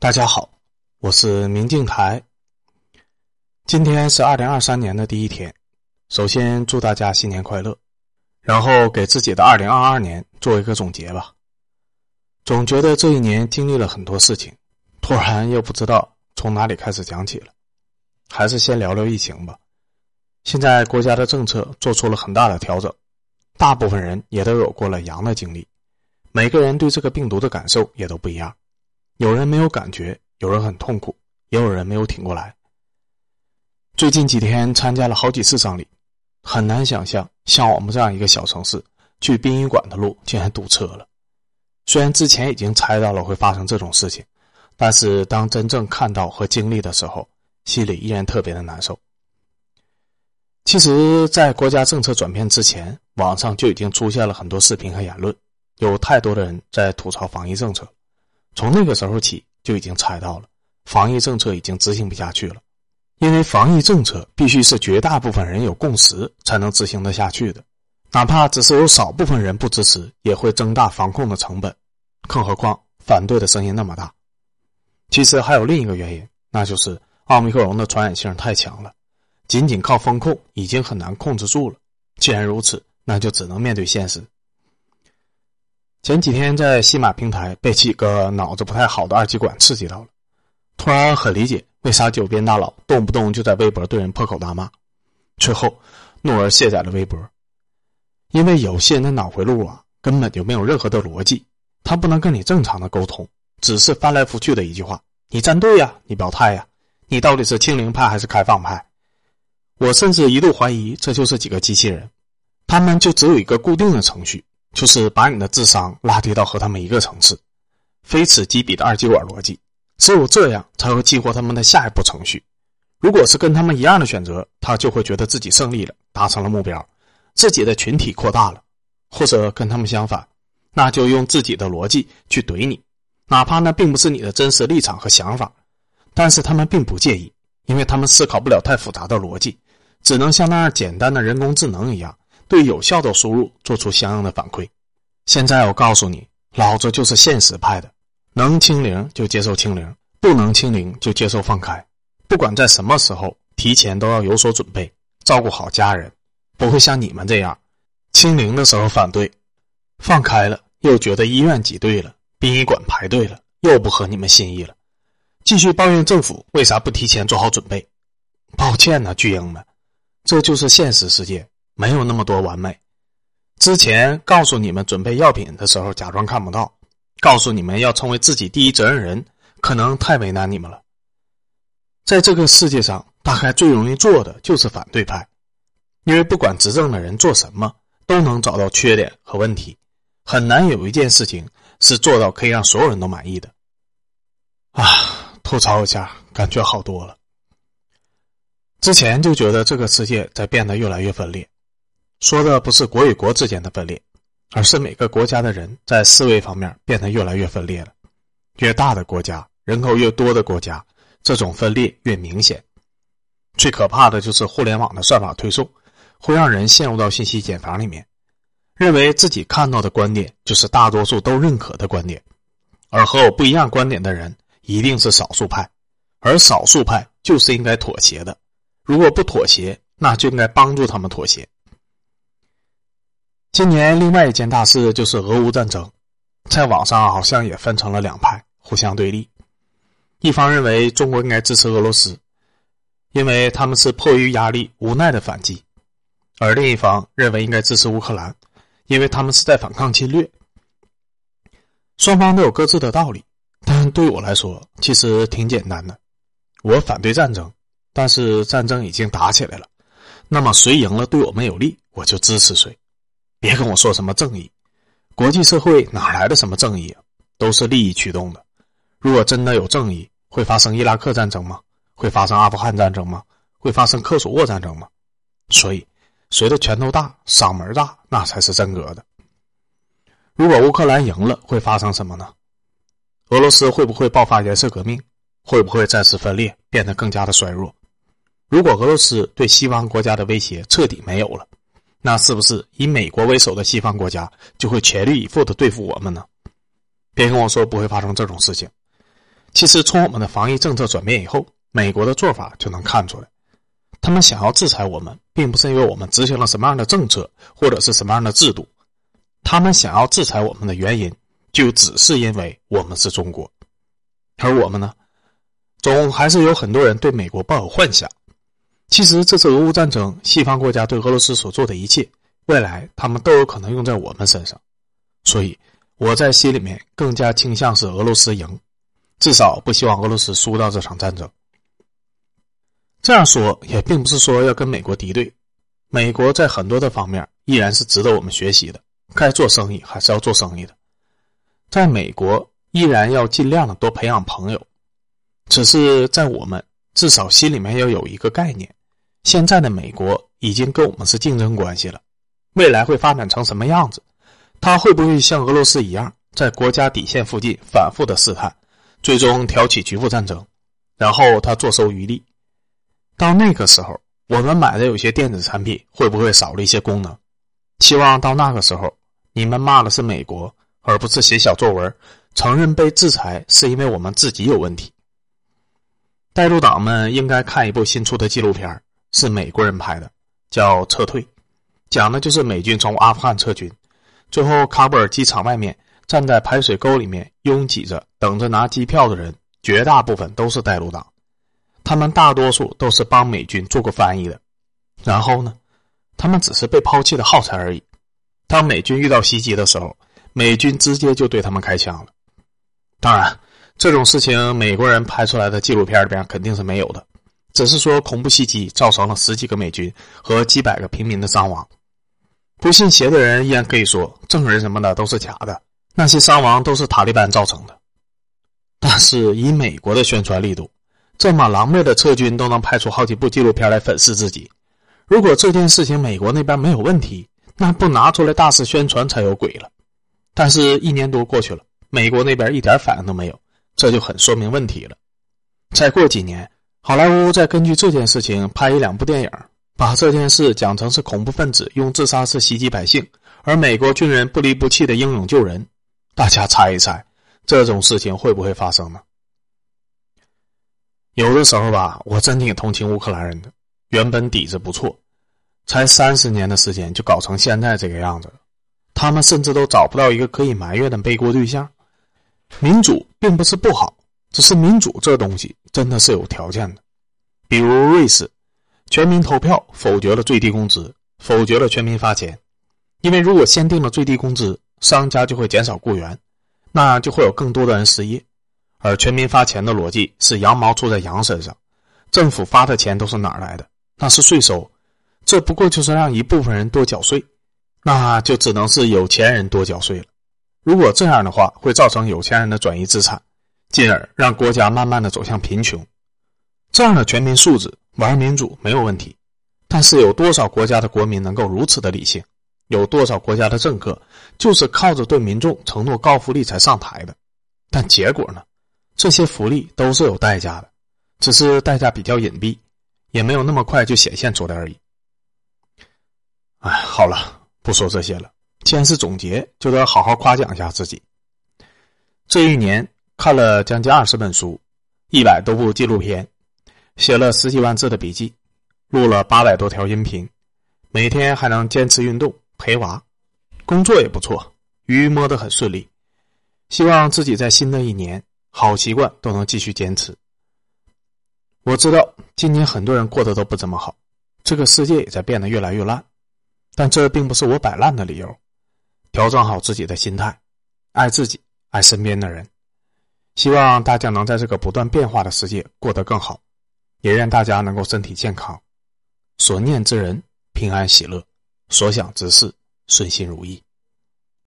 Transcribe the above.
大家好，我是明镜台。今天是二零二三年的第一天，首先祝大家新年快乐，然后给自己的二零二二年做一个总结吧。总觉得这一年经历了很多事情，突然又不知道从哪里开始讲起了，还是先聊聊疫情吧。现在国家的政策做出了很大的调整，大部分人也都有过了阳的经历，每个人对这个病毒的感受也都不一样。有人没有感觉，有人很痛苦，也有人没有挺过来。最近几天参加了好几次葬礼，很难想象像我们这样一个小城市，去殡仪馆的路竟然堵车了。虽然之前已经猜到了会发生这种事情，但是当真正看到和经历的时候，心里依然特别的难受。其实，在国家政策转变之前，网上就已经出现了很多视频和言论，有太多的人在吐槽防疫政策。从那个时候起就已经猜到了，防疫政策已经执行不下去了，因为防疫政策必须是绝大部分人有共识才能执行得下去的，哪怕只是有少部分人不支持，也会增大防控的成本，更何况反对的声音那么大。其实还有另一个原因，那就是奥密克戎的传染性太强了，仅仅靠风控已经很难控制住了。既然如此，那就只能面对现实。前几天在西马平台被几个脑子不太好的二极管刺激到了，突然很理解为啥九边大佬动不动就在微博对人破口大骂，最后怒而卸载了微博，因为有些人的脑回路啊根本就没有任何的逻辑，他不能跟你正常的沟通，只是翻来覆去的一句话：“你站队呀，你表态呀，你到底是清零派还是开放派？”我甚至一度怀疑这就是几个机器人，他们就只有一个固定的程序。就是把你的智商拉低到和他们一个层次，非此即彼的二极管逻辑，只有这样才会激活他们的下一步程序。如果是跟他们一样的选择，他就会觉得自己胜利了，达成了目标，自己的群体扩大了；或者跟他们相反，那就用自己的逻辑去怼你，哪怕那并不是你的真实立场和想法，但是他们并不介意，因为他们思考不了太复杂的逻辑，只能像那样简单的人工智能一样。对有效的输入做出相应的反馈。现在我告诉你，老子就是现实派的，能清零就接受清零，不能清零就接受放开。不管在什么时候，提前都要有所准备，照顾好家人，不会像你们这样，清零的时候反对，放开了又觉得医院挤兑了，殡仪馆排队了，又不合你们心意了，继续抱怨政府为啥不提前做好准备。抱歉呐，巨婴们，这就是现实世界。没有那么多完美。之前告诉你们准备药品的时候，假装看不到；告诉你们要成为自己第一责任人，可能太为难你们了。在这个世界上，大概最容易做的就是反对派，因为不管执政的人做什么，都能找到缺点和问题，很难有一件事情是做到可以让所有人都满意的。啊，吐槽一下，感觉好多了。之前就觉得这个世界在变得越来越分裂。说的不是国与国之间的分裂，而是每个国家的人在思维方面变得越来越分裂了。越大的国家，人口越多的国家，这种分裂越明显。最可怕的就是互联网的算法推送，会让人陷入到信息茧房里面，认为自己看到的观点就是大多数都认可的观点，而和我不一样观点的人一定是少数派，而少数派就是应该妥协的。如果不妥协，那就应该帮助他们妥协。今年另外一件大事就是俄乌战争，在网上好像也分成了两派，互相对立。一方认为中国应该支持俄罗斯，因为他们是迫于压力无奈的反击；而另一方认为应该支持乌克兰，因为他们是在反抗侵略。双方都有各自的道理，但对我来说其实挺简单的。我反对战争，但是战争已经打起来了，那么谁赢了对我们有利，我就支持谁。别跟我说什么正义，国际社会哪来的什么正义啊？都是利益驱动的。如果真的有正义，会发生伊拉克战争吗？会发生阿富汗战争吗？会发生克索沃战争吗？所以，谁的拳头大、嗓门大，那才是真格的。如果乌克兰赢了，会发生什么呢？俄罗斯会不会爆发颜色革命？会不会再次分裂，变得更加的衰弱？如果俄罗斯对西方国家的威胁彻底没有了？那是不是以美国为首的西方国家就会全力以赴的对付我们呢？别跟我说不会发生这种事情。其实从我们的防疫政策转变以后，美国的做法就能看出来，他们想要制裁我们，并不是因为我们执行了什么样的政策或者是什么样的制度，他们想要制裁我们的原因，就只是因为我们是中国，而我们呢，总还是有很多人对美国抱有幻想。其实这次俄乌战争，西方国家对俄罗斯所做的一切，未来他们都有可能用在我们身上，所以我在心里面更加倾向是俄罗斯赢，至少不希望俄罗斯输到这场战争。这样说也并不是说要跟美国敌对，美国在很多的方面依然是值得我们学习的，该做生意还是要做生意的，在美国依然要尽量的多培养朋友，只是在我们至少心里面要有一个概念。现在的美国已经跟我们是竞争关系了，未来会发展成什么样子？他会不会像俄罗斯一样，在国家底线附近反复的试探，最终挑起局部战争，然后他坐收渔利？到那个时候，我们买的有些电子产品会不会少了一些功能？希望到那个时候，你们骂的是美国，而不是写小作文承认被制裁是因为我们自己有问题。带路党们应该看一部新出的纪录片是美国人拍的，叫《撤退》，讲的就是美军从阿富汗撤军，最后喀布尔机场外面站在排水沟里面拥挤着等着拿机票的人，绝大部分都是带路党，他们大多数都是帮美军做过翻译的。然后呢，他们只是被抛弃的耗材而已。当美军遇到袭击的时候，美军直接就对他们开枪了。当然，这种事情美国人拍出来的纪录片里边肯定是没有的。只是说恐怖袭击造成了十几个美军和几百个平民的伤亡，不信邪的人依然可以说证人什么的都是假的，那些伤亡都是塔利班造成的。但是以美国的宣传力度，这么狼狈的撤军都能拍出好几部纪录片来粉饰自己。如果这件事情美国那边没有问题，那不拿出来大肆宣传才有鬼了。但是，一年多过去了，美国那边一点反应都没有，这就很说明问题了。再过几年。好莱坞再根据这件事情拍一两部电影，把这件事讲成是恐怖分子用自杀式袭击百姓，而美国军人不离不弃的英勇救人。大家猜一猜，这种事情会不会发生呢？有的时候吧，我真挺同情乌克兰人的，原本底子不错，才三十年的时间就搞成现在这个样子。他们甚至都找不到一个可以埋怨的背锅对象。民主并不是不好。只是民主这东西真的是有条件的，比如瑞士，全民投票否决了最低工资，否决了全民发钱，因为如果先定了最低工资，商家就会减少雇员，那就会有更多的人失业，而全民发钱的逻辑是羊毛出在羊身上，政府发的钱都是哪来的？那是税收，这不过就是让一部分人多缴税，那就只能是有钱人多缴税了。如果这样的话，会造成有钱人的转移资产。进而让国家慢慢的走向贫穷，这样的全民素质玩民主没有问题，但是有多少国家的国民能够如此的理性？有多少国家的政客就是靠着对民众承诺高福利才上台的？但结果呢？这些福利都是有代价的，只是代价比较隐蔽，也没有那么快就显现出来而已。哎，好了，不说这些了。既然是总结，就得好好夸奖一下自己。这一年。看了将近二十本书，一百多部纪录片，写了十几万字的笔记，录了八百多条音频，每天还能坚持运动陪娃，工作也不错，鱼摸得很顺利。希望自己在新的一年好习惯都能继续坚持。我知道今年很多人过得都不怎么好，这个世界也在变得越来越烂，但这并不是我摆烂的理由。调整好自己的心态，爱自己，爱身边的人。希望大家能在这个不断变化的世界过得更好，也愿大家能够身体健康，所念之人平安喜乐，所想之事顺心如意。